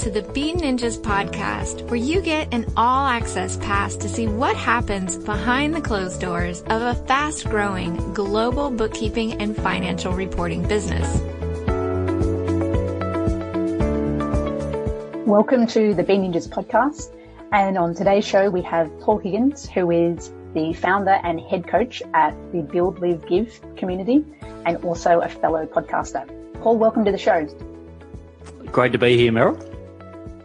to the Bean Ninjas podcast, where you get an all access pass to see what happens behind the closed doors of a fast growing global bookkeeping and financial reporting business. Welcome to the Bean Ninjas podcast. And on today's show, we have Paul Higgins, who is the founder and head coach at the Build, Live, Give community and also a fellow podcaster. Paul, welcome to the show. Great to be here, Meryl.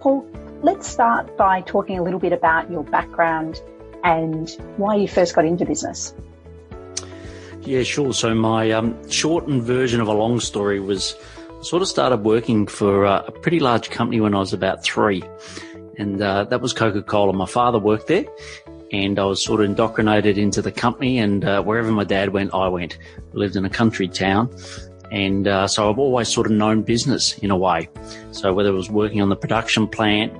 Paul, let's start by talking a little bit about your background and why you first got into business. Yeah, sure. So my um, shortened version of a long story was sort of started working for uh, a pretty large company when I was about three, and uh, that was Coca Cola. My father worked there, and I was sort of indoctrinated into the company. And uh, wherever my dad went, I went. Lived in a country town, and uh, so I've always sort of known business in a way. So whether it was working on the production plant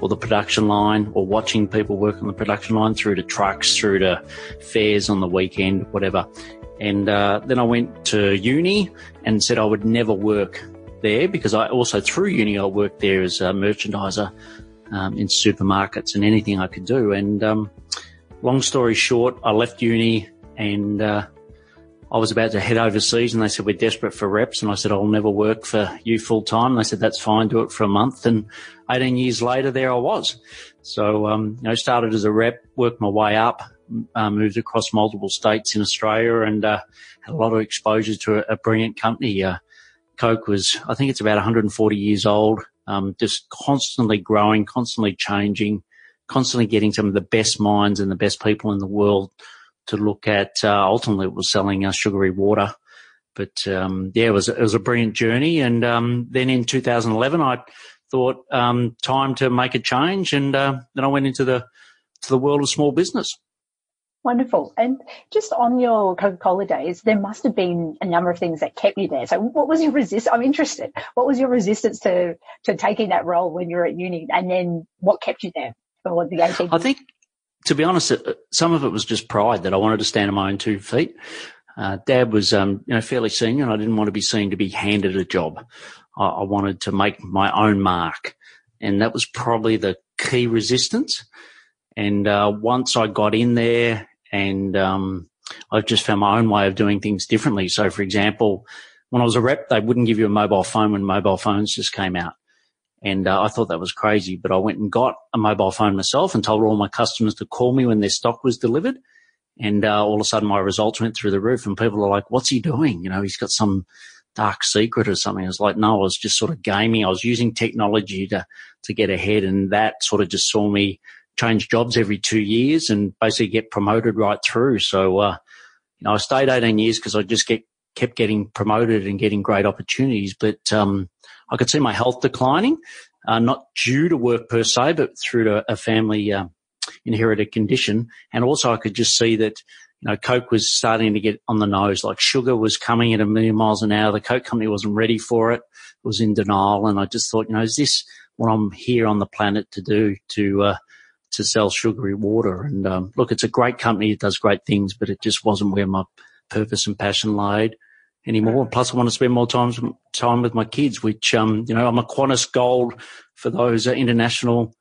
or the production line or watching people work on the production line through to trucks, through to fairs on the weekend, whatever. And uh, then I went to uni and said I would never work there because I also through uni I worked there as a merchandiser um, in supermarkets and anything I could do. And um, long story short, I left uni and uh, I was about to head overseas and they said, we're desperate for reps. And I said, I'll never work for you full time. And they said, that's fine. Do it for a month. And 18 years later, there I was. So, um, you know, started as a rep, worked my way up, uh, moved across multiple states in Australia and, uh, had a lot of exposure to a, a brilliant company. Uh, Coke was, I think it's about 140 years old, um, just constantly growing, constantly changing, constantly getting some of the best minds and the best people in the world to look at. Uh, ultimately, it was selling uh, sugary water. But um, yeah, it was it was a brilliant journey. And um, then in 2011, I thought um, time to make a change, and uh, then I went into the to the world of small business. Wonderful. And just on your Coca-Cola days, there must have been a number of things that kept you there. So what was your resist? I'm interested. What was your resistance to, to taking that role when you were at uni? And then what kept you there for the 18 I think to be honest, some of it was just pride that I wanted to stand on my own two feet. Uh, Dad was, um, you know, fairly senior, and I didn't want to be seen to be handed a job. I, I, wanted to make my own mark, and that was probably the key resistance. And uh, once I got in there, and um, I've just found my own way of doing things differently. So, for example, when I was a rep, they wouldn't give you a mobile phone when mobile phones just came out. And uh, I thought that was crazy, but I went and got a mobile phone myself and told all my customers to call me when their stock was delivered. And uh, all of a sudden my results went through the roof and people are like, what's he doing? You know, he's got some dark secret or something. I was like, no, I was just sort of gaming. I was using technology to, to get ahead. And that sort of just saw me change jobs every two years and basically get promoted right through. So, uh, you know, I stayed 18 years because I just get, kept getting promoted and getting great opportunities. But, um, I could see my health declining, uh, not due to work per se, but through to a family uh, inherited condition. And also I could just see that, you know, Coke was starting to get on the nose, like sugar was coming at a million miles an hour. The Coke company wasn't ready for it. It was in denial. And I just thought, you know, is this what I'm here on the planet to do to, uh, to sell sugary water? And, um, look, it's a great company. It does great things, but it just wasn't where my purpose and passion laid anymore. Plus, I want to spend more time time with my kids, which um, you know I'm a Qantas Gold for those international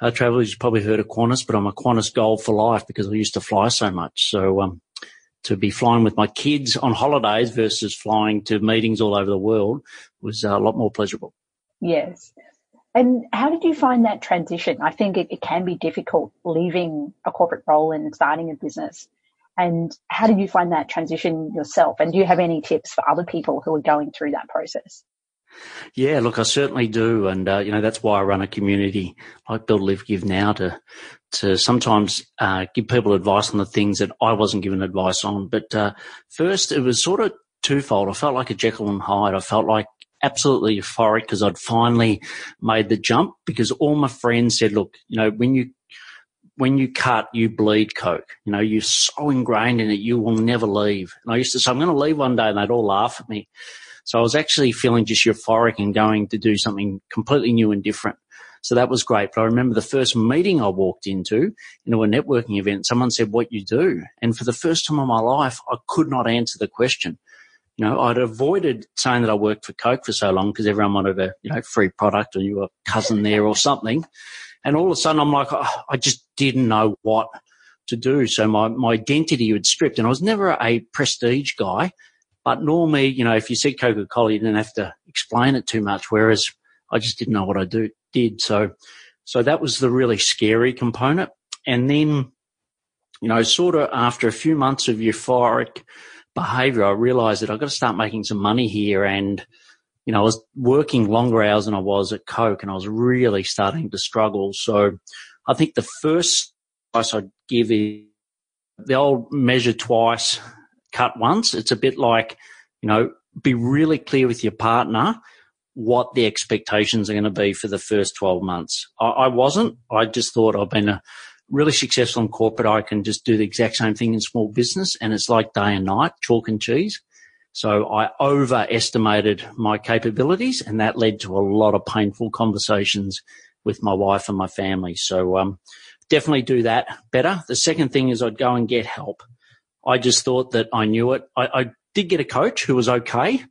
uh, travelers. You've probably heard of Qantas, but I'm a Qantas Gold for life because I used to fly so much. So um, to be flying with my kids on holidays versus flying to meetings all over the world was a lot more pleasurable. Yes. And how did you find that transition? I think it, it can be difficult leaving a corporate role and starting a business. And how did you find that transition yourself? And do you have any tips for other people who are going through that process? Yeah, look, I certainly do, and uh, you know that's why I run a community like Build, Live, Give now to to sometimes uh, give people advice on the things that I wasn't given advice on. But uh, first, it was sort of twofold. I felt like a Jekyll and Hyde. I felt like absolutely euphoric because I'd finally made the jump because all my friends said, look, you know, when you when you cut, you bleed Coke. You know, you're so ingrained in it, you will never leave. And I used to say, I'm going to leave one day, and they'd all laugh at me. So I was actually feeling just euphoric and going to do something completely new and different. So that was great. But I remember the first meeting I walked into, into a networking event, someone said, what you do? And for the first time in my life, I could not answer the question You know, I'd avoided saying that I worked for Coke for so long because everyone wanted a, you know, free product or you were a cousin there or something. And all of a sudden I'm like, oh, I just didn't know what to do. So my, my identity had stripped and I was never a prestige guy. But normally, you know, if you said Coca-Cola, you didn't have to explain it too much. Whereas I just didn't know what I do, did. So, so that was the really scary component. And then, you know, sort of after a few months of euphoric behavior, I realized that I've got to start making some money here. And, you know, I was working longer hours than I was at Coke and I was really starting to struggle. So I think the first advice I'd give is the old measure twice, cut once. It's a bit like, you know, be really clear with your partner what the expectations are going to be for the first 12 months. I, I wasn't. I just thought I've been a really successful in corporate. I can just do the exact same thing in small business and it's like day and night, chalk and cheese. So I overestimated my capabilities and that led to a lot of painful conversations with my wife and my family. So, um, definitely do that better. The second thing is I'd go and get help. I just thought that I knew it. I, I did get a coach who was okay,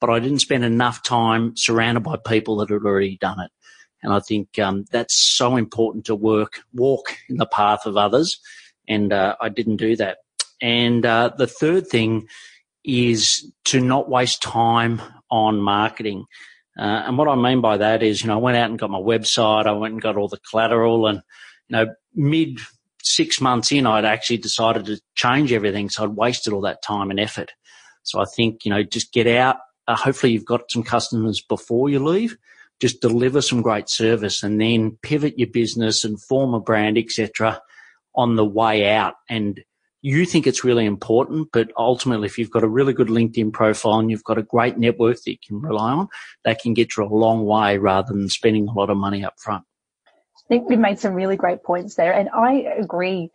but I didn't spend enough time surrounded by people that had already done it. And I think um, that's so important to work, walk in the path of others. And uh, I didn't do that. And uh, the third thing is to not waste time on marketing. Uh, and what I mean by that is, you know, I went out and got my website. I went and got all the collateral and, you know, mid six months in, I'd actually decided to change everything. So I'd wasted all that time and effort. So I think, you know, just get out. Uh, hopefully you've got some customers before you leave. Just deliver some great service and then pivot your business and form a brand, etc. on the way out. And you think it's really important, but ultimately, if you've got a really good LinkedIn profile and you've got a great network that you can rely on, that can get you a long way rather than spending a lot of money up front. I think we've made some really great points there. And I agree,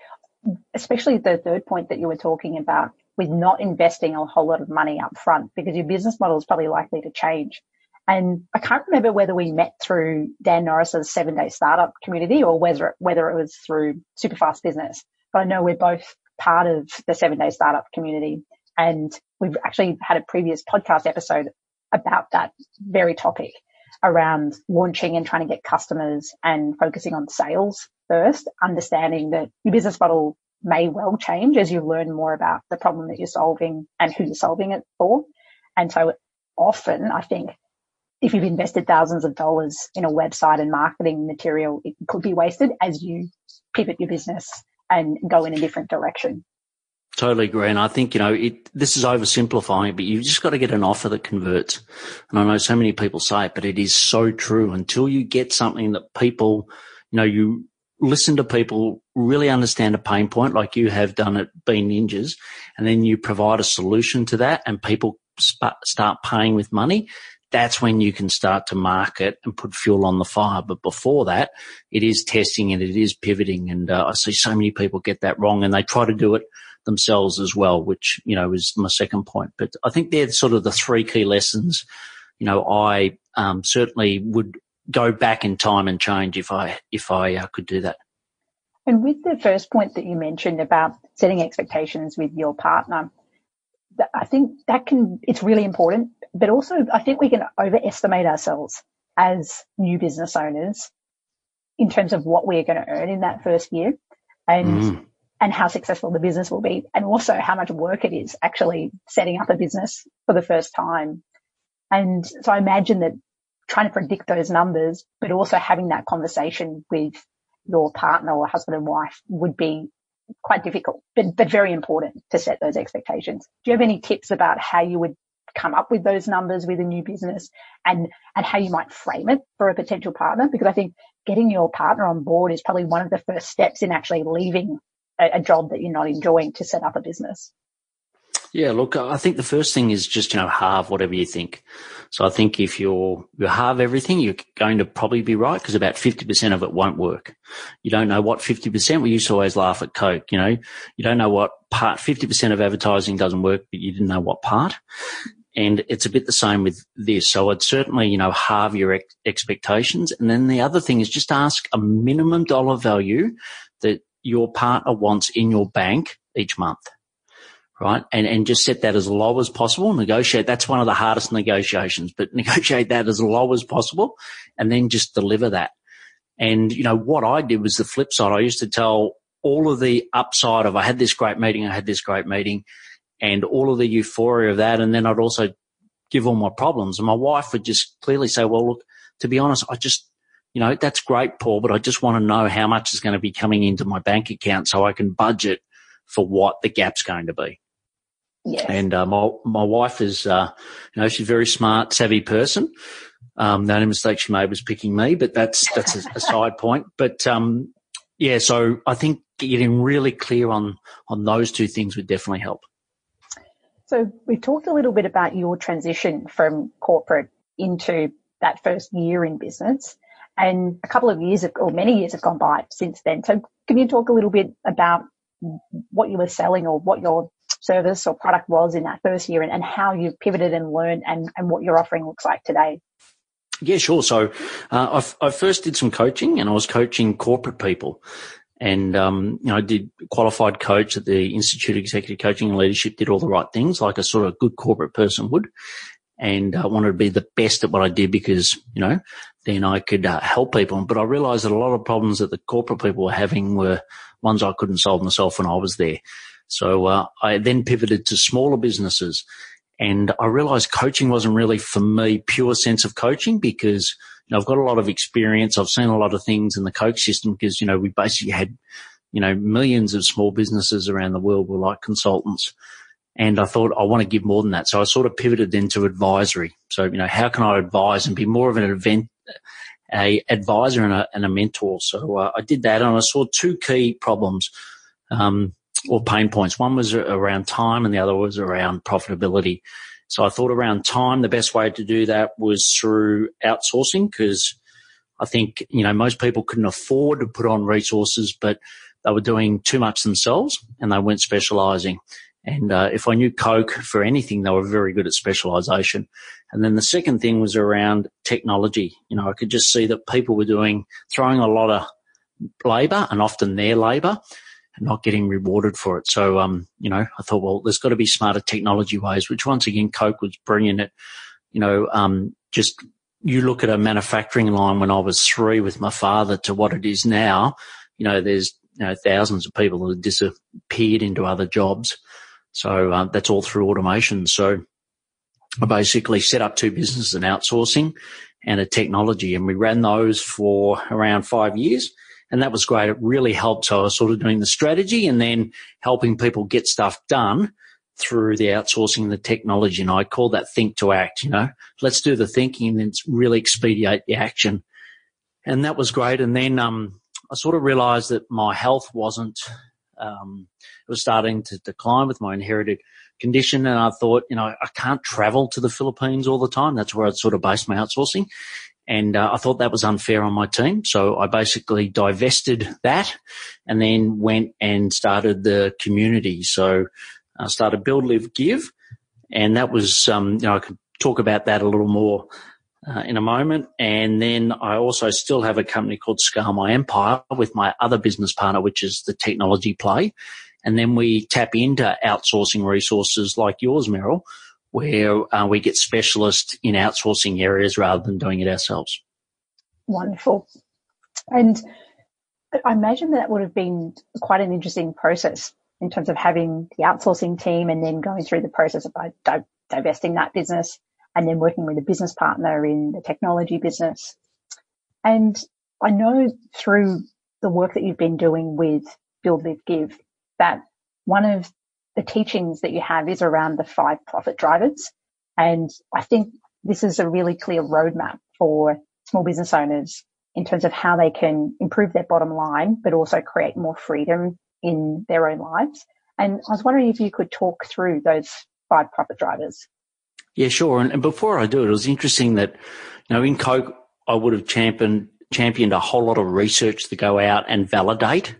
especially the third point that you were talking about with not investing a whole lot of money up front because your business model is probably likely to change. And I can't remember whether we met through Dan Norris's seven day startup community or whether, whether it was through Superfast Business. But I know we're both part of the seven day startup community. And we've actually had a previous podcast episode about that very topic around launching and trying to get customers and focusing on sales first, understanding that your business model may well change as you learn more about the problem that you're solving and who you're solving it for. And so often I think if you've invested thousands of dollars in a website and marketing material, it could be wasted as you pivot your business and go in a different direction. Totally agree. And I think, you know, it, this is oversimplifying, but you've just got to get an offer that converts. And I know so many people say it, but it is so true until you get something that people, you know, you listen to people really understand a pain point like you have done at Bean Ninjas and then you provide a solution to that and people sp- start paying with money that's when you can start to market and put fuel on the fire. But before that, it is testing and it is pivoting. And uh, I see so many people get that wrong and they try to do it themselves as well, which, you know, is my second point. But I think they're sort of the three key lessons. You know, I um, certainly would go back in time and change if I, if I uh, could do that. And with the first point that you mentioned about setting expectations with your partner, I think that can, it's really important, but also I think we can overestimate ourselves as new business owners in terms of what we're going to earn in that first year and, mm. and how successful the business will be and also how much work it is actually setting up a business for the first time. And so I imagine that trying to predict those numbers, but also having that conversation with your partner or husband and wife would be quite difficult, but, but very important to set those expectations. Do you have any tips about how you would come up with those numbers with a new business and, and how you might frame it for a potential partner? Because I think getting your partner on board is probably one of the first steps in actually leaving a, a job that you're not enjoying to set up a business. Yeah, look, I think the first thing is just, you know, halve whatever you think. So I think if you're, you halve everything, you're going to probably be right because about 50% of it won't work. You don't know what 50%, we used to always laugh at Coke, you know, you don't know what part, 50% of advertising doesn't work, but you didn't know what part. And it's a bit the same with this. So I'd certainly, you know, halve your ex- expectations. And then the other thing is just ask a minimum dollar value that your partner wants in your bank each month right? And, and just set that as low as possible. Negotiate. That's one of the hardest negotiations, but negotiate that as low as possible and then just deliver that. And, you know, what I did was the flip side. I used to tell all of the upside of I had this great meeting, I had this great meeting and all of the euphoria of that. And then I'd also give all my problems. And my wife would just clearly say, well, look, to be honest, I just, you know, that's great, Paul, but I just want to know how much is going to be coming into my bank account so I can budget for what the gap's going to be. Yes. And uh, my my wife is, uh, you know, she's a very smart, savvy person. Um, the only mistake she made was picking me, but that's that's a, a side point. But um, yeah, so I think getting really clear on on those two things would definitely help. So we've talked a little bit about your transition from corporate into that first year in business. And a couple of years or many years have gone by since then. So can you talk a little bit about what you were selling or what your service or product was in that first year and, and how you've pivoted and learned and, and what your offering looks like today? Yeah, sure. So uh, I, I first did some coaching and I was coaching corporate people and um, you know, I did qualified coach at the Institute of Executive Coaching and Leadership. Did all the right things like a sort of good corporate person would, and I uh, wanted to be the best at what I did because you know then I could uh, help people. But I realised that a lot of problems that the corporate people were having were ones I couldn't solve myself when I was there. So uh, I then pivoted to smaller businesses, and I realised coaching wasn't really for me pure sense of coaching because know, I've got a lot of experience. I've seen a lot of things in the coach system because, you know, we basically had, you know, millions of small businesses around the world were like consultants. And I thought I want to give more than that. So I sort of pivoted then to advisory. So, you know, how can I advise and be more of an event, a advisor and a, and a mentor? So uh, I did that and I saw two key problems, um, or pain points. One was around time and the other was around profitability. So I thought around time, the best way to do that was through outsourcing because I think, you know, most people couldn't afford to put on resources, but they were doing too much themselves and they weren't specializing. And uh, if I knew Coke for anything, they were very good at specialization. And then the second thing was around technology. You know, I could just see that people were doing, throwing a lot of labor and often their labor not getting rewarded for it. So, um, you know, I thought, well, there's got to be smarter technology ways, which once again, Coke was brilliant at, you know, um, just you look at a manufacturing line when I was three with my father to what it is now, you know, there's, you know, thousands of people that have disappeared into other jobs. So, uh, that's all through automation. So I basically set up two businesses, an outsourcing and a technology, and we ran those for around five years and that was great. It really helped. So I was sort of doing the strategy and then helping people get stuff done through the outsourcing the technology. And I call that think to act, you know, let's do the thinking and then really expedite the action. And that was great. And then, um, I sort of realized that my health wasn't, um, it was starting to decline with my inherited condition. And I thought, you know, I can't travel to the Philippines all the time. That's where I'd sort of based my outsourcing. And uh, I thought that was unfair on my team. So I basically divested that and then went and started the community. So I started Build, Live, Give. And that was, um, you know, I could talk about that a little more uh, in a moment. And then I also still have a company called Scale My Empire with my other business partner, which is the technology play. And then we tap into outsourcing resources like yours, Meryl, where uh, we get specialists in outsourcing areas rather than doing it ourselves. Wonderful. And I imagine that would have been quite an interesting process in terms of having the outsourcing team and then going through the process of di- divesting that business and then working with a business partner in the technology business. And I know through the work that you've been doing with Build, Live, Give that one of the teachings that you have is around the five profit drivers. And I think this is a really clear roadmap for small business owners in terms of how they can improve their bottom line, but also create more freedom in their own lives. And I was wondering if you could talk through those five profit drivers. Yeah, sure. And, and before I do it, it was interesting that, you know, in Coke, I would have championed, championed a whole lot of research to go out and validate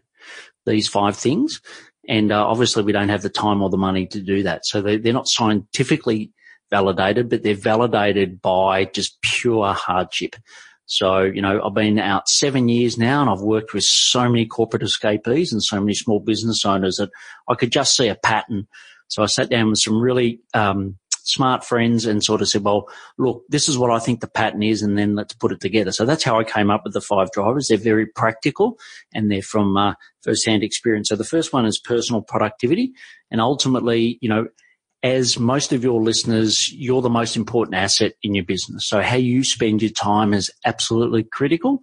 these five things. And uh, obviously we don't have the time or the money to do that. So they, they're not scientifically validated, but they're validated by just pure hardship. So, you know, I've been out seven years now and I've worked with so many corporate escapees and so many small business owners that I could just see a pattern So I sat down with some really um, smart friends and sort of said, well, look, this is what I think the pattern is, and then let's put it together. So that's how I came up with the five drivers. They're very practical and they're from uh, first-hand experience. So the first one is personal productivity, and ultimately, you know, as most of your listeners, you're the most important asset in your business. So how you spend your time is absolutely critical.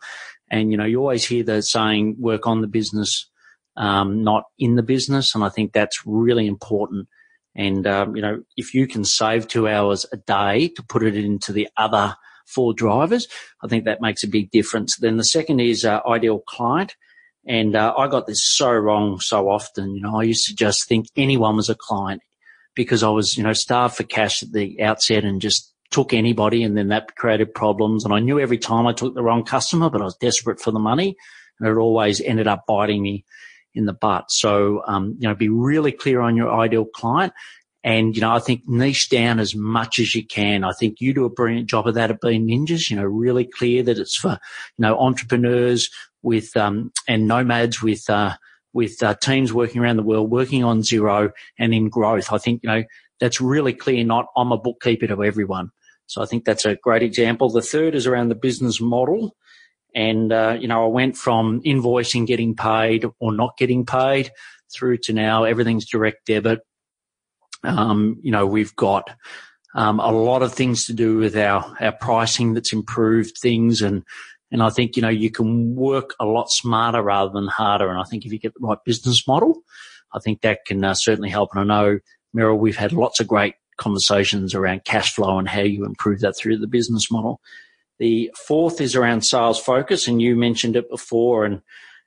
And, you know, you always hear the saying, work on the business, um, not in the business. And I think that's really important. And, um, you know, if you can save two hours a day to put it into the other four drivers, I think that makes a big difference. Then the second is uh, ideal client. And uh, I got this so wrong so often. You know, I used to just think anyone was a client because I was, you know, starved for cash at the outset and just took anybody and then that created problems. And I knew every time I took the wrong customer, but I was desperate for the money and it always ended up biting me in the butt. So, um, you know, be really clear on your ideal client. And, you know, I think niche down as much as you can. I think you do a brilliant job of that at Bean Ninjas, you know, really clear that it's for, you know, entrepreneurs with, um, and nomads with, uh, with uh, teams working around the world, working on Xero and in growth. I think, you know, that's really clear, not I'm a bookkeeper to everyone. So I think that's a great example. The third is around the business model. And, uh, you know, I went from invoicing, getting paid or not getting paid through to now everything's direct debit. Um, you know, we've got, um, a lot of things to do with our, our pricing that's improved things and, and I think, you know, you can work a lot smarter rather than harder. And I think if you get the right business model, I think that can uh, certainly help. And I know, Meryl, we've had lots of great conversations around cash flow and how you improve that through the business model. The fourth is around sales focus, and you mentioned it before, and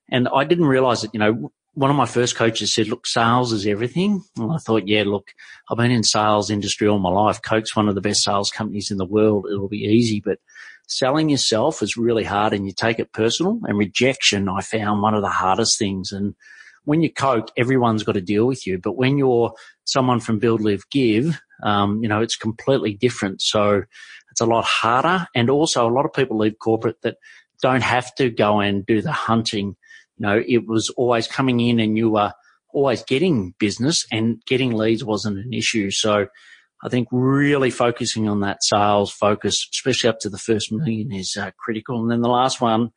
and I didn't realize it. You know, one of my first coaches said, "Look, sales is everything." And I thought, yeah, look, I've been in sales industry all my life. Coke's one of the best sales companies in the world. It'll be easy, but selling yourself is really hard and you take it personal and rejection I found one of the hardest things. And when you Coke, everyone's got to deal with you. But when you're someone from Build, Live, Give, um, you know, it's completely different. So it's a lot harder. And also a lot of people leave corporate that don't have to go and do the hunting. You know, it was always coming in and you were always getting business and getting leads wasn't an issue. So I think really focusing on that sales focus, especially up to the first million, is uh, critical. And then the last one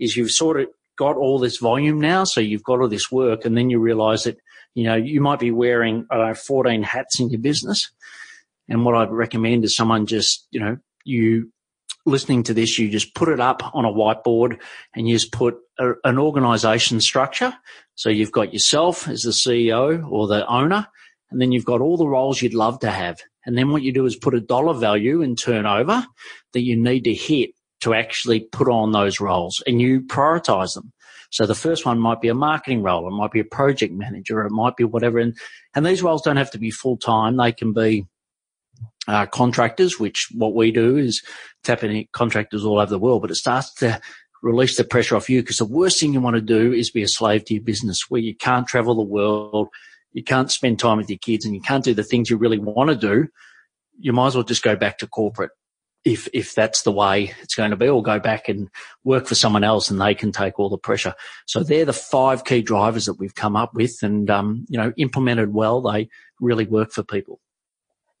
is you've sort of got all this volume now, so you've got all this work, and then you realise that you know you might be wearing I don't know 14 hats in your business. And what I'd recommend is someone just you know you listening to this, you just put it up on a whiteboard and you just put a, an organization structure. So you've got yourself as the CEO or the owner, and then you've got all the roles you'd love to have. And then what you do is put a dollar value in turnover that you need to hit to actually put on those roles and you prioritize them. So the first one might be a marketing role. It might be a project manager. It might be whatever. And, and these roles don't have to be full time. They can be uh, contractors, which what we do is tapping in contractors all over the world, but it starts to release the pressure off you because the worst thing you want to do is be a slave to your business where you can't travel the world you can't spend time with your kids and you can't do the things you really want to do, you might as well just go back to corporate if if that's the way it's going to be, or go back and work for someone else and they can take all the pressure. So they're the five key drivers that we've come up with, and um, you know, implemented well, they really work for people.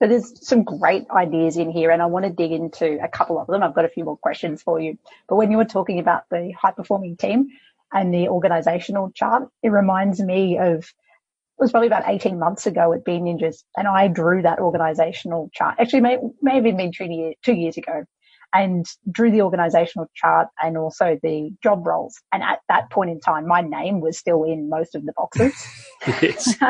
So there's some great ideas in here, and I want to dig into a couple of them. I've got a few more questions for you. But when you were talking about the high performing team and the organizational chart, it reminds me of it was probably about 18 months ago at Bean Ninjas, and I drew that organizational chart. Actually, may, may have been two, year, two years ago, and drew the organizational chart and also the job roles. And at that point in time, my name was still in most of the boxes.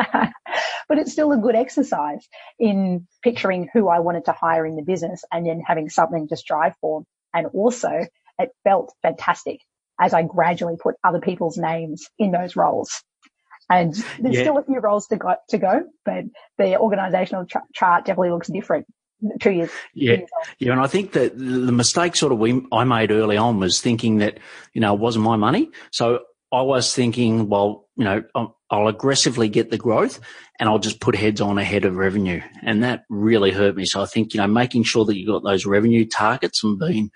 but it's still a good exercise in picturing who I wanted to hire in the business and then having something to strive for. And also, it felt fantastic as I gradually put other people's names in those roles. And there's yeah. still a few roles to go, to go, but the organizational ch- chart definitely looks different two years. Yeah, years yeah, and I think that the mistake sort of we I made early on was thinking that you know it wasn't my money, so I was thinking, well, you know, I'll aggressively get the growth and I'll just put heads on ahead of revenue, and that really hurt me. So I think you know making sure that you got those revenue targets and being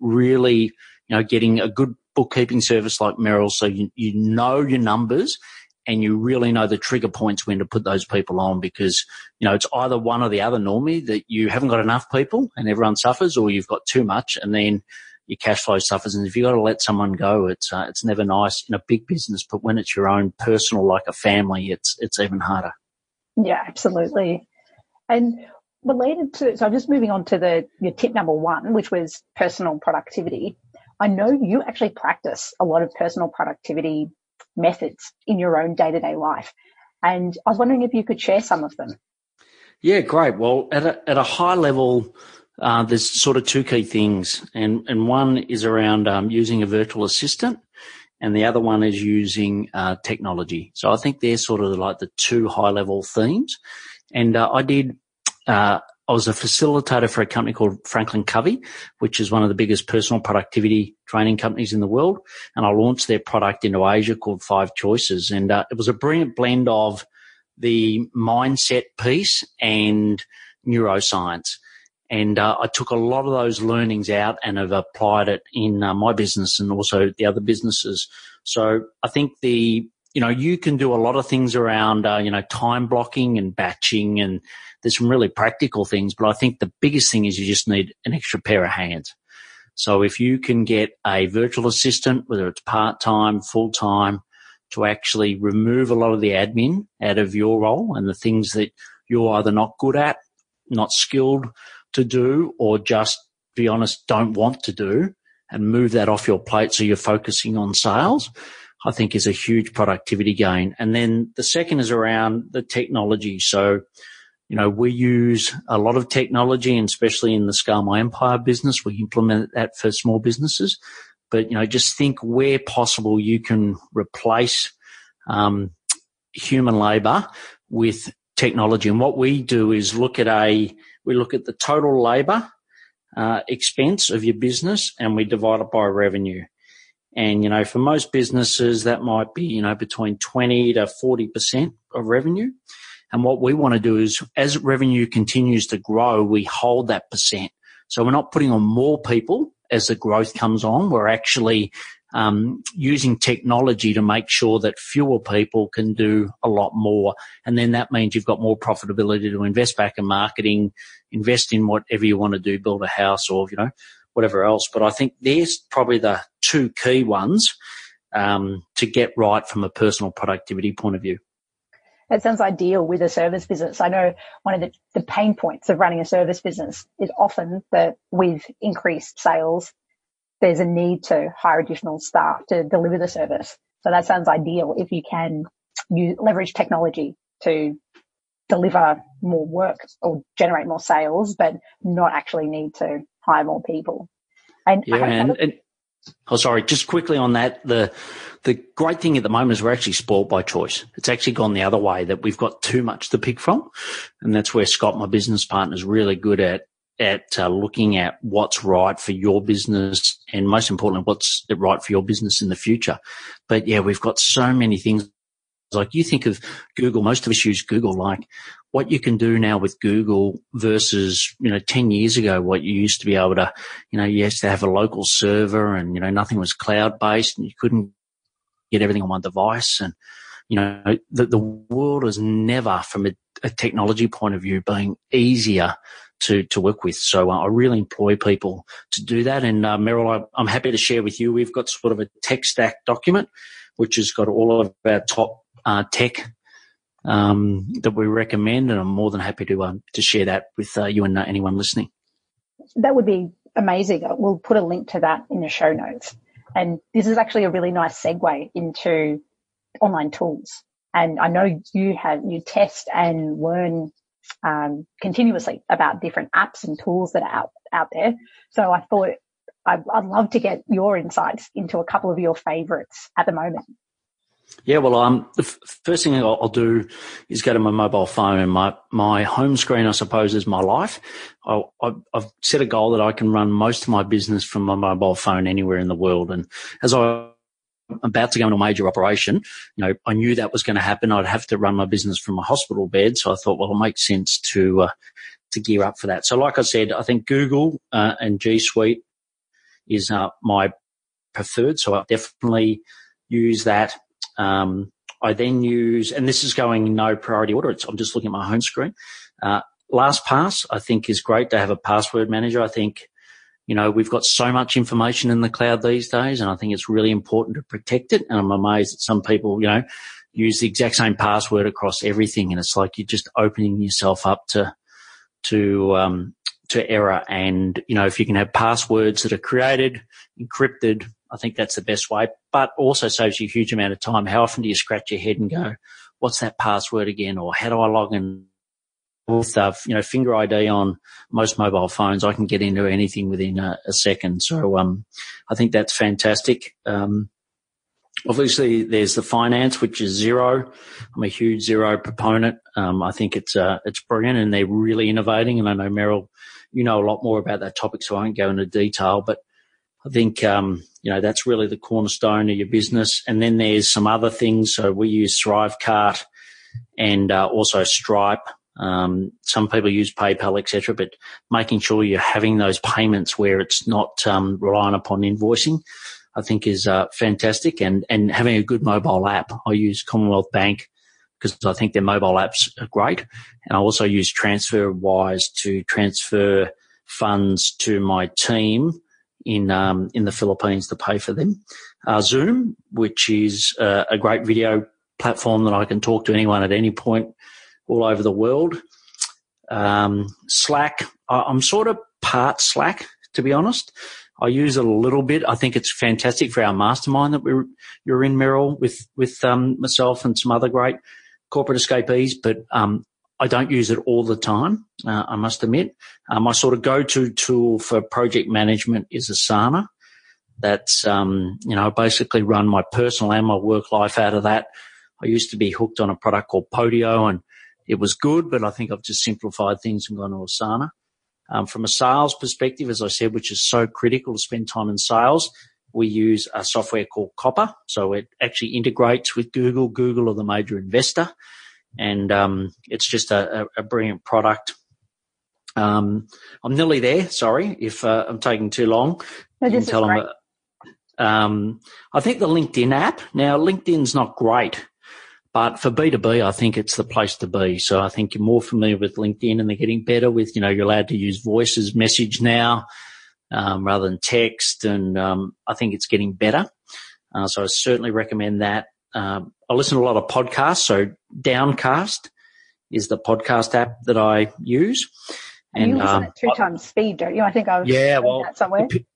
really you know getting a good bookkeeping service like Meryl, so you you know your numbers and you really know the trigger points when to put those people on because, you know, it's either one or the other normally that you haven't got enough people and everyone suffers or you've got too much and then your cash flow suffers. And if you've got to let someone go, it's, uh, it's never nice in a big business, but when it's your own personal, like a family, it's, it's even harder. Yeah, absolutely. And related to, so I'm just moving on to the, your tip number one, which was personal productivity. I know you actually practice a lot of personal productivity methods in your own day to day life. And I was wondering if you could share some of them. Yeah, great. Well, at a, at a high level, uh, there's sort of two key things, and and one is around um, using a virtual assistant, and the other one is using uh, technology. So I think they're sort of like the two high level themes. And uh, I did. Uh, I was a facilitator for a company called Franklin Covey, which is one of the biggest personal productivity training companies in the world. And I launched their product into Asia called Five Choices. And uh, it was a brilliant blend of the mindset piece and neuroscience. And uh, I took a lot of those learnings out and have applied it in uh, my business and also the other businesses. So I think the, you know, you can do a lot of things around, uh, you know, time blocking and batching and there's some really practical things, but I think the biggest thing is you just need an extra pair of hands. So if you can get a virtual assistant, whether it's part time, full time, to actually remove a lot of the admin out of your role and the things that you're either not good at, not skilled, to do or just be honest, don't want to do and move that off your plate so you're focusing on sales, I think is a huge productivity gain. And then the second is around the technology. So, you know, we use a lot of technology and especially in the Scale My Empire business, we implement that for small businesses. But, you know, just think where possible you can replace um, human labor with technology. And what we do is look at a we look at the total labor uh, expense of your business and we divide it by revenue. And, you know, for most businesses, that might be, you know, between 20 to 40% of revenue. And what we want to do is as revenue continues to grow, we hold that percent. So we're not putting on more people as the growth comes on. We're actually um, using technology to make sure that fewer people can do a lot more. And then that means you've got more profitability to invest back in marketing, invest in whatever you want to do, build a house or, you know, whatever else. But I think there's probably the two key ones um, to get right from a personal productivity point of view. That sounds ideal with a service business. I know one of the, the pain points of running a service business is often that with increased sales, there's a need to hire additional staff to deliver the service. So that sounds ideal if you can use, leverage technology to deliver more work or generate more sales, but not actually need to hire more people. And yeah, and, and, oh, sorry, just quickly on that, the the great thing at the moment is we're actually spoiled by choice. It's actually gone the other way that we've got too much to pick from, and that's where Scott, my business partner, is really good at at uh, looking at what's right for your business and most importantly, what's right for your business in the future. But yeah, we've got so many things. Like you think of Google, most of us use Google, like what you can do now with Google versus, you know, 10 years ago, what you used to be able to, you know, yes, to have a local server and, you know, nothing was cloud based and you couldn't get everything on one device. And, you know, the, the world has never, from a, a technology point of view, been easier to, to work with. So uh, I really employ people to do that. And uh, Meryl, I, am happy to share with you. We've got sort of a tech stack document, which has got all of our top uh, tech um, that we recommend, and I'm more than happy to um, to share that with uh, you and uh, anyone listening. That would be amazing. We'll put a link to that in the show notes. And this is actually a really nice segue into online tools. And I know you have you test and learn um, continuously about different apps and tools that are out, out there. So I thought I'd, I'd love to get your insights into a couple of your favorites at the moment. Yeah, well, um, the f- first thing I'll, I'll, do is go to my mobile phone and my, my home screen, I suppose, is my life. I, have set a goal that I can run most of my business from my mobile phone anywhere in the world. And as I am about to go into a major operation, you know, I knew that was going to happen. I'd have to run my business from a hospital bed. So I thought, well, it makes sense to, uh, to gear up for that. So like I said, I think Google uh, and G Suite is uh, my preferred. So I definitely use that. Um, I then use, and this is going in no priority order. It's, I'm just looking at my home screen. Uh, LastPass, I think is great to have a password manager. I think, you know, we've got so much information in the cloud these days and I think it's really important to protect it. And I'm amazed that some people, you know, use the exact same password across everything. And it's like you're just opening yourself up to, to, um, to error. And, you know, if you can have passwords that are created, encrypted, I think that's the best way, but also saves you a huge amount of time. How often do you scratch your head and go, what's that password again? Or how do I log in with, uh, you know, finger ID on most mobile phones? I can get into anything within a, a second. So, um, I think that's fantastic. Um, obviously there's the finance, which is Xero. I'm a huge Xero proponent. Um, I think it's, uh, it's brilliant and they're really innovating. And I know Meryl, you know a lot more about that topic, so I won't go into detail, but I think, um, you know, that's really the cornerstone of your business. And then there's some other things. So we use Thrivecart and uh, also Stripe. Um, some people use PayPal, etc. But making sure you're having those payments where it's not um, relying upon invoicing, I think is uh, fantastic. And and having a good mobile app. I use Commonwealth Bank because I think their mobile apps are great. And I also use TransferWise to transfer funds to my team in um, in the Philippines to pay for them. Uh, Zoom, which is uh, a great video platform that I can talk to anyone at any point all over the world. Um, Slack, I'm sort of part Slack to be honest. I use it a little bit. I think it's fantastic for our mastermind that we're you're in, Meryl, with with um, myself and some other great corporate escapees. But um, I don't use it all the time. Uh, I must admit, uh, my sort of go-to tool for project management is Asana. That's um, you know basically run my personal and my work life out of that. I used to be hooked on a product called Podio, and it was good, but I think I've just simplified things and gone to Asana. Um, from a sales perspective, as I said, which is so critical to spend time in sales, we use a software called Copper. So it actually integrates with Google. Google are the major investor and um, it's just a, a, brilliant product. Um, I'm nearly there. Sorry if uh, I'm taking too long. No, this tell is them, um, I think the LinkedIn app. Now, LinkedIn's not great, but for B2B, I think it's the place to be. So I think you're more familiar with LinkedIn and they're getting better with, you know, you're allowed to use voices message now um, rather than text. And um, I think it's getting better. Uh, so I certainly recommend that. Um, I listen to a lot of podcasts. So Downcast is the podcast app that I use. And, you listen um, at two times speed, don't you? I think I was yeah, well, somewhere. Dep-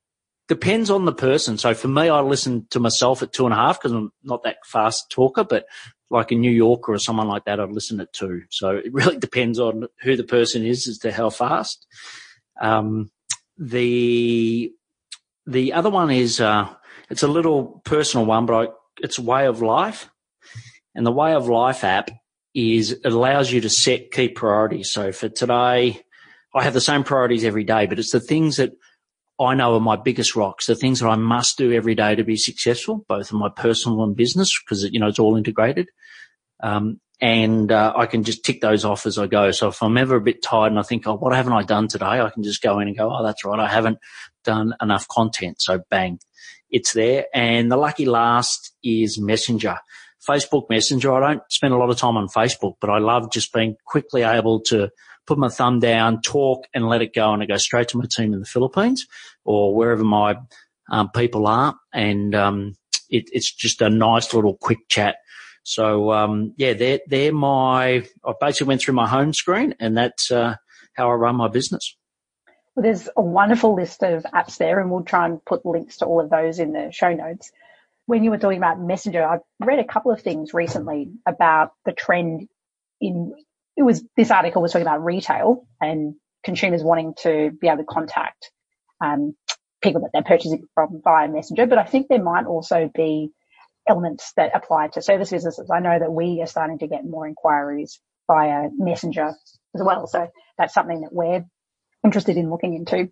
depends on the person. So for me, I listen to myself at two and a half because I'm not that fast talker, but like a New Yorker or someone like that, I'd listen at two. So it really depends on who the person is as to how fast. Um, the the other one is uh, it's a little personal one, but I, it's way of life. And the way of life app is it allows you to set key priorities. So for today, I have the same priorities every day, but it's the things that I know are my biggest rocks, the things that I must do every day to be successful, both in my personal and business, because you know it's all integrated. Um, and uh, I can just tick those off as I go. So if I'm ever a bit tired and I think, oh, what haven't I done today? I can just go in and go, oh, that's right, I haven't done enough content. So bang, it's there. And the lucky last is Messenger. Facebook Messenger. I don't spend a lot of time on Facebook, but I love just being quickly able to put my thumb down, talk and let it go and I go straight to my team in the Philippines or wherever my um, people are. And, um, it, it's just a nice little quick chat. So, um, yeah, they're, they're my, I basically went through my home screen and that's, uh, how I run my business. Well, there's a wonderful list of apps there, and we'll try and put links to all of those in the show notes. When you were talking about Messenger, I've read a couple of things recently about the trend in it was this article was talking about retail and consumers wanting to be able to contact um, people that they're purchasing from via Messenger, but I think there might also be elements that apply to service businesses. I know that we are starting to get more inquiries via Messenger as well. So that's something that we're interested in looking into.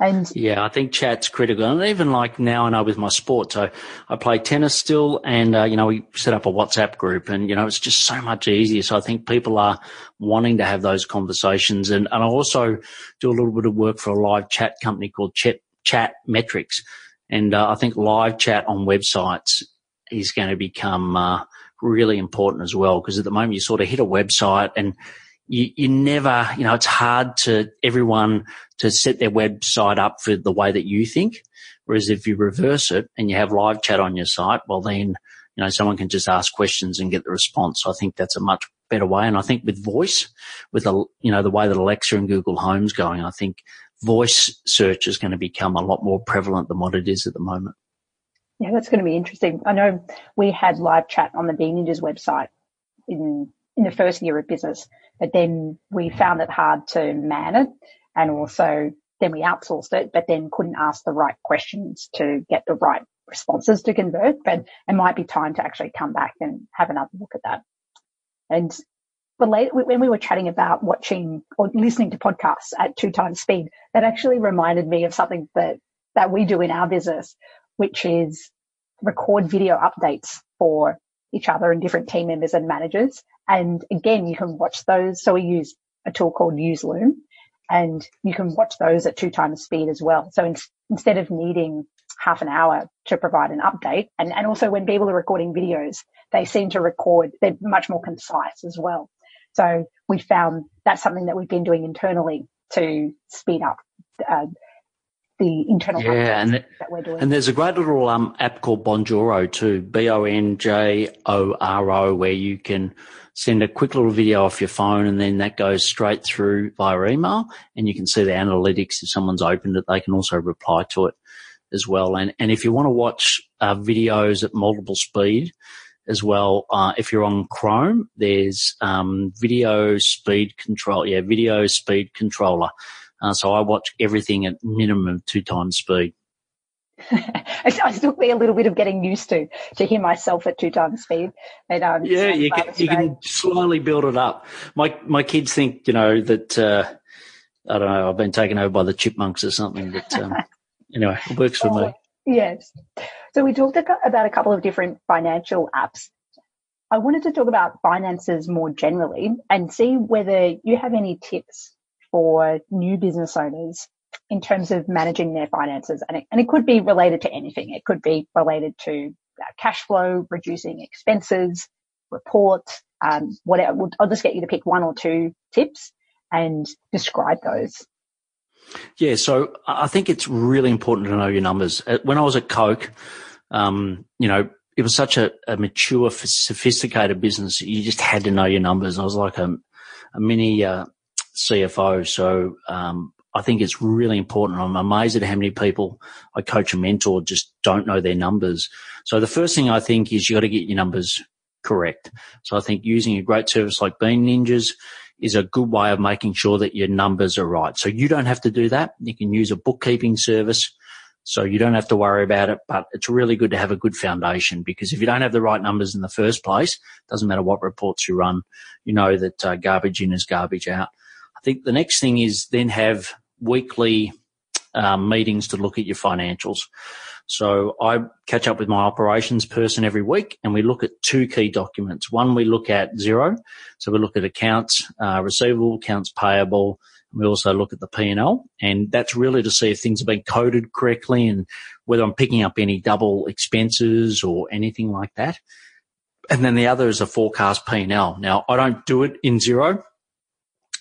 And yeah, I think chat's critical. And even like now I know with my sport, so I play tennis still and, uh, you know, we set up a WhatsApp group and, you know, it's just so much easier. So I think people are wanting to have those conversations. And, and I also do a little bit of work for a live chat company called Chat, chat Metrics. And uh, I think live chat on websites is going to become uh, really important as well because at the moment you sort of hit a website and you, you never, you know, it's hard to everyone to set their website up for the way that you think. Whereas if you reverse it and you have live chat on your site, well then, you know, someone can just ask questions and get the response. I think that's a much better way. And I think with voice, with the, you know, the way that Alexa and Google Home's going, I think voice search is going to become a lot more prevalent than what it is at the moment. Yeah, that's going to be interesting. I know we had live chat on the Bean Ninjas website in in the first year of business, but then we found it hard to man it, and also then we outsourced it, but then couldn't ask the right questions to get the right responses to convert. But it might be time to actually come back and have another look at that. And when we were chatting about watching or listening to podcasts at two times speed, that actually reminded me of something that that we do in our business, which is record video updates for each other and different team members and managers. And again, you can watch those. So we use a tool called NewsLoom and you can watch those at two times speed as well. So in, instead of needing half an hour to provide an update and, and also when people are recording videos, they seem to record, they're much more concise as well. So we found that's something that we've been doing internally to speed up uh, the internal yeah, and that we're doing. And there's a great little um, app called Bonjoro too, B O N J O R O, where you can send a quick little video off your phone and then that goes straight through via email and you can see the analytics. If someone's opened it, they can also reply to it as well. And, and if you want to watch uh, videos at multiple speed as well, uh, if you're on Chrome, there's um, video speed control. Yeah, video speed controller uh, so I watch everything at minimum two times speed. it took me a little bit of getting used to to hear myself at two times speed. But, um, yeah, you can, you can slowly build it up. My my kids think you know that uh, I don't know. I've been taken over by the chipmunks or something. But um, anyway, it works for oh, me. Yes. So we talked about a couple of different financial apps. I wanted to talk about finances more generally and see whether you have any tips for new business owners in terms of managing their finances. And it, and it could be related to anything. It could be related to uh, cash flow, reducing expenses, reports, um, whatever. I'll just get you to pick one or two tips and describe those. Yeah, so I think it's really important to know your numbers. Uh, when I was at Coke, um, you know, it was such a, a, mature, sophisticated business. You just had to know your numbers. I was like a, a mini uh, CFO. So um, I think it's really important. I'm amazed at how many people I coach and mentor just don't know their numbers. So the first thing I think is you got to get your numbers correct. So I think using a great service like Bean Ninjas is a good way of making sure that your numbers are right. So you don't have to do that. You can use a bookkeeping service. So you don't have to worry about it, but it's really good to have a good foundation because if you don't have the right numbers in the first place, doesn't matter what reports you run, you know that uh, garbage in is garbage out. Think the next thing is then have weekly um, meetings to look at your financials. So I catch up with my operations person every week and we look at two key documents. One, we look at Xero. So we look at accounts uh, receivable, accounts payable. And we also look at the P&L and that's really to see if things have been coded correctly and whether I'm picking up any double expenses or anything like that. And then the other is a forecast P&L. Now I don't do it in Xero.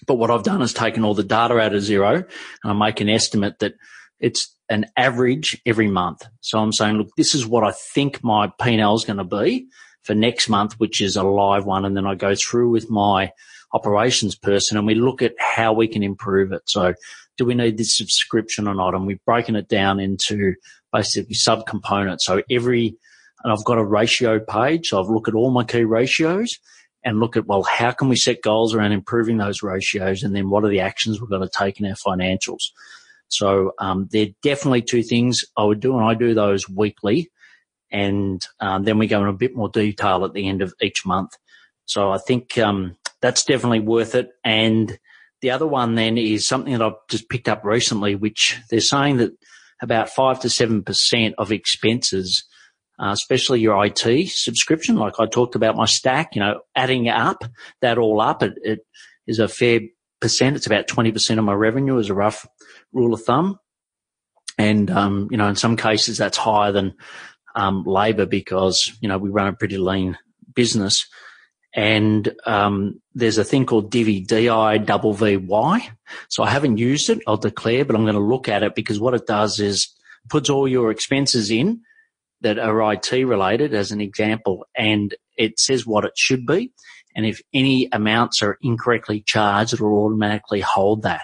But what I've done is taken all the data out of Xero and I make an estimate that it's an average every month. So I'm saying, look, this is what I think my P&L is going to be for next month, which is a live one. And then I go through with my operations person and we look at how we can improve it. So do we need this subscription or not? And we've broken it down into basically subcomponents. So every, and I've got a ratio page. So I've looked at all my key ratios and look at, well, how can we set goals around improving those ratios? And then what are the actions we've got to take in our financials? So, um, they're definitely two things I would do, and I do those weekly. And um, then we go in a bit more detail at the end of each month. So I think um, that's definitely worth it. And the other one then is something that I've just picked up recently, which they're saying that about five to seven percent of expenses uh, especially your IT subscription. Like I talked about my stack, you know, adding up that all up, it, it is a fair percent. It's about 20% of my revenue as a rough rule of thumb. And, um, you know, in some cases that's higher than, um, labor because, you know, we run a pretty lean business. And um, there's a thing called Divvy, D-I-V-V-Y. So I haven't used it, I'll declare, but I'm going to look at it because what it does is puts all your expenses in that are IT related as an example, and it says what it should be. And if any amounts are incorrectly charged, it will automatically hold that.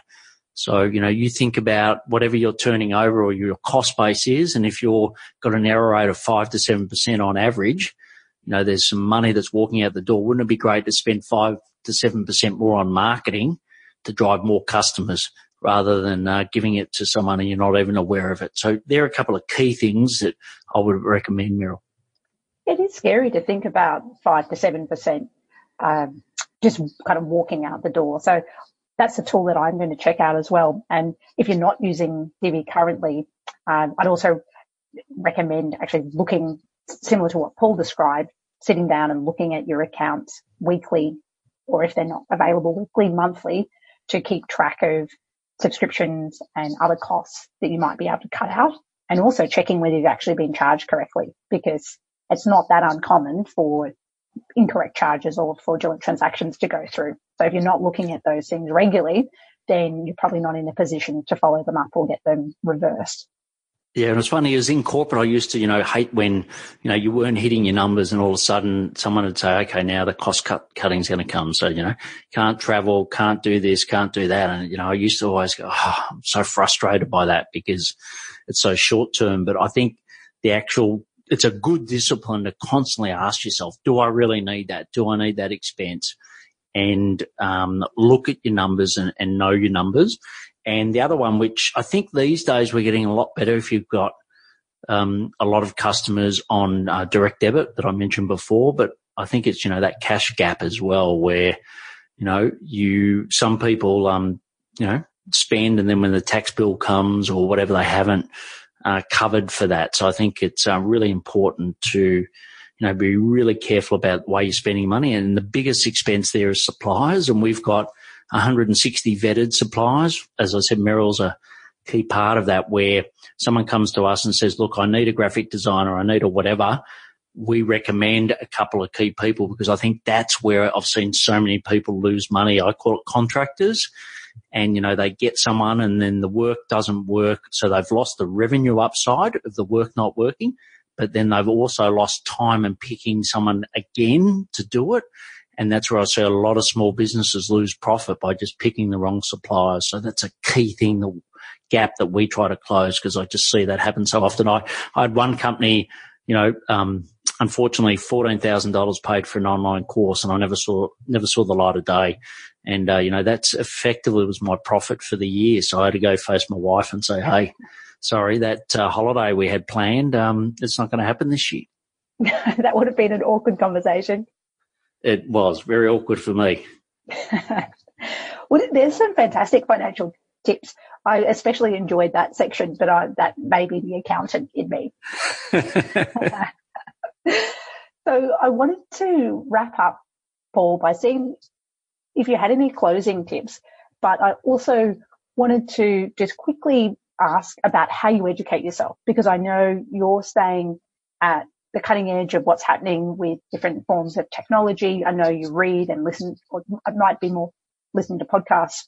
So, you know, you think about whatever you're turning over or your cost base is. And if you're got an error rate of five to 7% on average, you know, there's some money that's walking out the door. Wouldn't it be great to spend five to 7% more on marketing to drive more customers rather than uh, giving it to someone and you're not even aware of it? So there are a couple of key things that I would recommend, Meryl. It is scary to think about five to 7% um, just kind of walking out the door. So that's a tool that I'm going to check out as well. And if you're not using Divvy currently, um, I'd also recommend actually looking similar to what Paul described, sitting down and looking at your accounts weekly, or if they're not available weekly, monthly, to keep track of subscriptions and other costs that you might be able to cut out. And also checking whether you've actually been charged correctly because it's not that uncommon for incorrect charges or fraudulent transactions to go through. So if you're not looking at those things regularly, then you're probably not in a position to follow them up or get them reversed. Yeah, and it's funny, as in corporate, I used to, you know, hate when, you know, you weren't hitting your numbers and all of a sudden someone would say, okay, now the cost cut cutting's going to come. So, you know, can't travel, can't do this, can't do that. And, you know, I used to always go, oh, I'm so frustrated by that because it's so short term. But I think the actual it's a good discipline to constantly ask yourself, do I really need that? Do I need that expense? And um, look at your numbers and, and know your numbers. And the other one, which I think these days we're getting a lot better if you've got um, a lot of customers on uh, direct debit that I mentioned before, but I think it's, you know, that cash gap as well where, you know, you, some people, um, you know, spend and then when the tax bill comes or whatever they haven't uh, covered for that. So I think it's uh, really important to, you know, be really careful about way you're spending money. And the biggest expense there is suppliers. And we've got 160 vetted suppliers. As I said, Meryl's a key part of that where someone comes to us and says, look, I need a graphic designer. I need a whatever. We recommend a couple of key people because I think that's where I've seen so many people lose money. I call it contractors and you know they get someone and then the work doesn't work so they've lost the revenue upside of the work not working but then they've also lost time in picking someone again to do it and that's where I see a lot of small businesses lose profit by just picking the wrong suppliers. So that's a key thing, the gap that we try to close because I just see that happen so often. I, I had one company, you know, um, unfortunately $14,000 paid for an online course and I never saw, never saw the light of day. And, uh, you know, that's effectively was my profit for the year. So I had to go face my wife and say, Hey, sorry, that uh, holiday we had planned, um, it's not going to happen this year. that would have been an awkward conversation. It was very awkward for me. well, there's some fantastic financial tips. I especially enjoyed that section, but I, that may be the accountant in me. so I wanted to wrap up, Paul, by seeing if you had any closing tips, but I also wanted to just quickly ask about how you educate yourself because I know you're staying at the cutting edge of what's happening with different forms of technology. I know you read and listen, or it might be more listening to podcasts.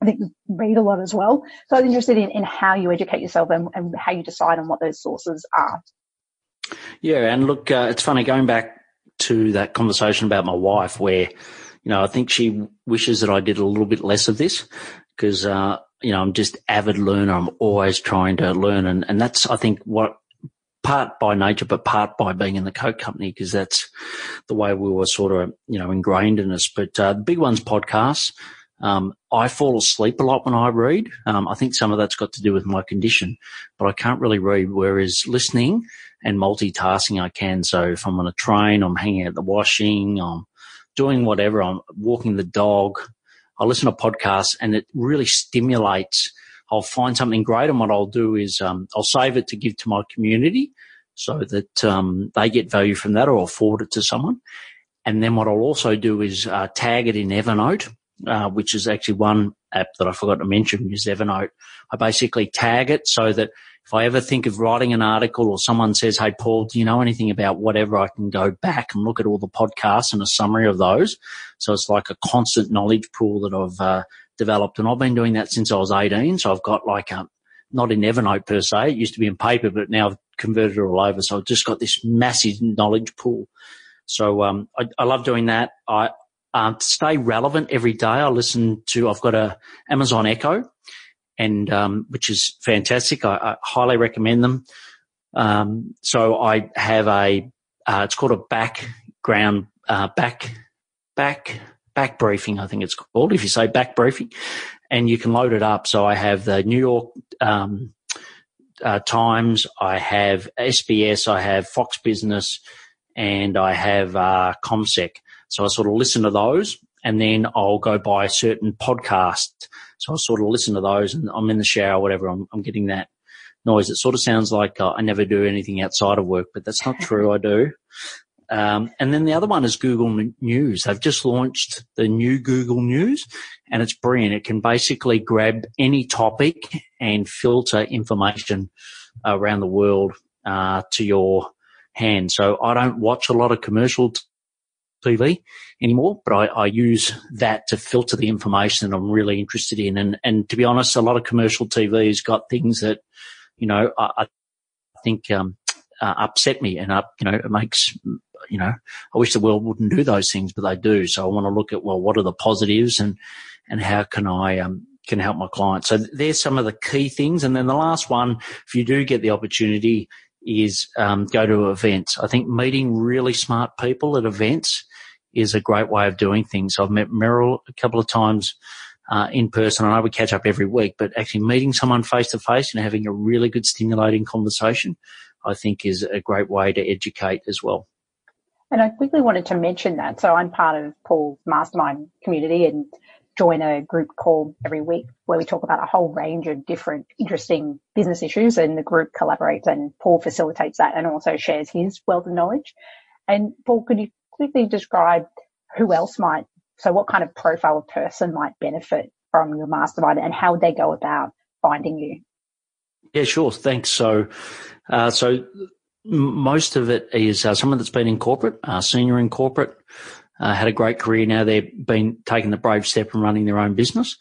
I think you read a lot as well. So I'm interested in, in how you educate yourself and, and how you decide on what those sources are. Yeah, and look, uh, it's funny going back to that conversation about my wife where you know, I think she wishes that I did a little bit less of this because, uh, you know, I'm just avid learner. I'm always trying to learn. And, and that's, I think, what part by nature, but part by being in the Coke company because that's the way we were sort of, you know, ingrained in us. But, uh, the big one's podcasts. Um, I fall asleep a lot when I read. Um, I think some of that's got to do with my condition, but I can't really read. Whereas listening and multitasking, I can. So if I'm on a train, I'm hanging out the washing, I'm doing whatever, I'm walking the dog, I listen to podcasts and it really stimulates. I'll find something great and what I'll do is, um, I'll save it to give to my community so that, um, they get value from that or I'll forward it to someone. And then what I'll also do is, uh, tag it in Evernote, uh, which is actually one app that I forgot to mention is Evernote. I basically tag it so that if I ever think of writing an article or someone says, Hey, Paul, do you know anything about whatever? I can go back and look at all the podcasts and a summary of those. So it's like a constant knowledge pool that I've, uh, developed and I've been doing that since I was 18. So I've got like, a, um, not in Evernote per se. It used to be in paper, but now I've converted it all over. So I've just got this massive knowledge pool. So, um, I, I love doing that. I, um, to stay relevant every day, I listen to, I've got a Amazon Echo and, um, which is fantastic. I, I highly recommend them. Um, so I have a, uh, it's called a background, uh, back, back, back briefing, I think it's called, if you say back briefing and you can load it up. So I have the New York, um, uh, Times, I have SBS, I have Fox Business, and I have uh, CommSec. So I sort of listen to those and then I'll go buy a certain podcast. So I sort of listen to those and I'm in the shower, whatever. I'm, I'm getting that noise. It sort of sounds like uh, I never do anything outside of work, but that's not true. I do. Um, and then the other one is Google News. They've just launched the new Google News and it's brilliant. It can basically grab any topic and filter information around the world uh, to your hand. So I don't watch a lot of commercial TV anymore, but I, I, use that to filter the information I'm really interested in. And, and to be honest, a lot of commercial TV's got things that, you know, I, I think, um, uh, upset me and up, you know, it makes, you know, I wish the world wouldn't do those things, but they do. So I want to look at, well, what are the positives and, and how can I, um, can help my clients. So there's some of the key things. And then the last one, if you do get the opportunity, is um, go to events. I think meeting really smart people at events is a great way of doing things. I've met Meryl a couple of times uh, in person. I know we catch up every week, but actually meeting someone face to face and having a really good stimulating conversation, I think is a great way to educate as well. And I quickly wanted to mention that. So I'm part of Paul's mastermind community and join a group call every week where we talk about a whole range of different interesting business issues and the group collaborates and Paul facilitates that and also shares his wealth of knowledge. And Paul, could you quickly describe who else might, so what kind of profile of person might benefit from your mastermind and how they go about finding you? Yeah, sure. Thanks. So, uh, so most of it is uh, someone that's been in corporate, uh, senior in corporate, uh, had a great career. Now they've been taking the brave step and running their own business.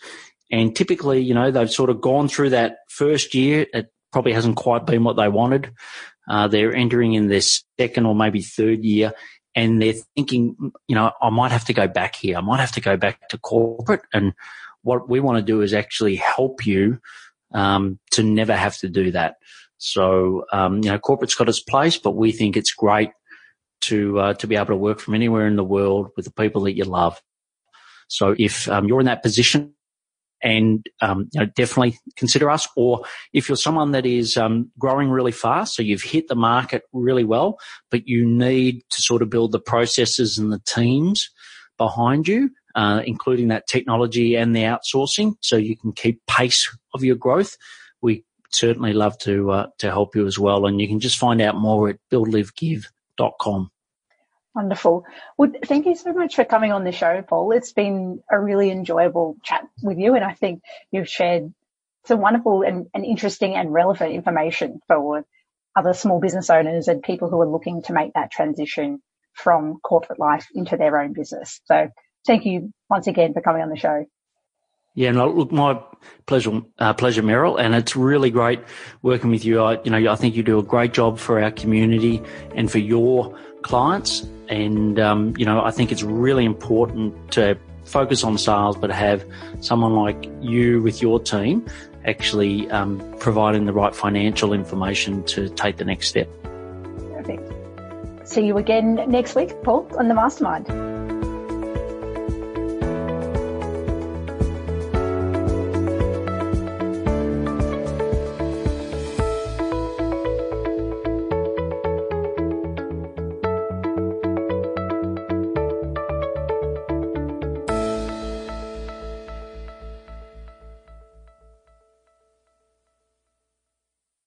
And typically, you know, they've sort of gone through that first year. It probably hasn't quite been what they wanted. Uh, they're entering in their second or maybe third year and they're thinking, you know, I might have to go back here. I might have to go back to corporate. And what we want to do is actually help you, um, to never have to do that. So, um, you know, corporate's got its place, but we think it's great to uh, to be able to work from anywhere in the world with the people that you love. So if um, you're in that position, and um, you know, definitely consider us. Or if you're someone that is um, growing really fast, so you've hit the market really well, but you need to sort of build the processes and the teams behind you, uh, including that technology and the outsourcing, so you can keep pace of your growth. Certainly love to uh, to help you as well, and you can just find out more at buildlivegive.com. Wonderful. Well, thank you so much for coming on the show, Paul. It's been a really enjoyable chat with you, and I think you've shared some wonderful and, and interesting and relevant information for other small business owners and people who are looking to make that transition from corporate life into their own business. So thank you once again for coming on the show. Yeah, no, look, my pleasure, uh, pleasure, Meryl, and it's really great working with you. I, you know, I think you do a great job for our community and for your clients. And, um, you know, I think it's really important to focus on sales, but have someone like you with your team actually um, providing the right financial information to take the next step. Perfect. See you again next week, Paul, on the Mastermind.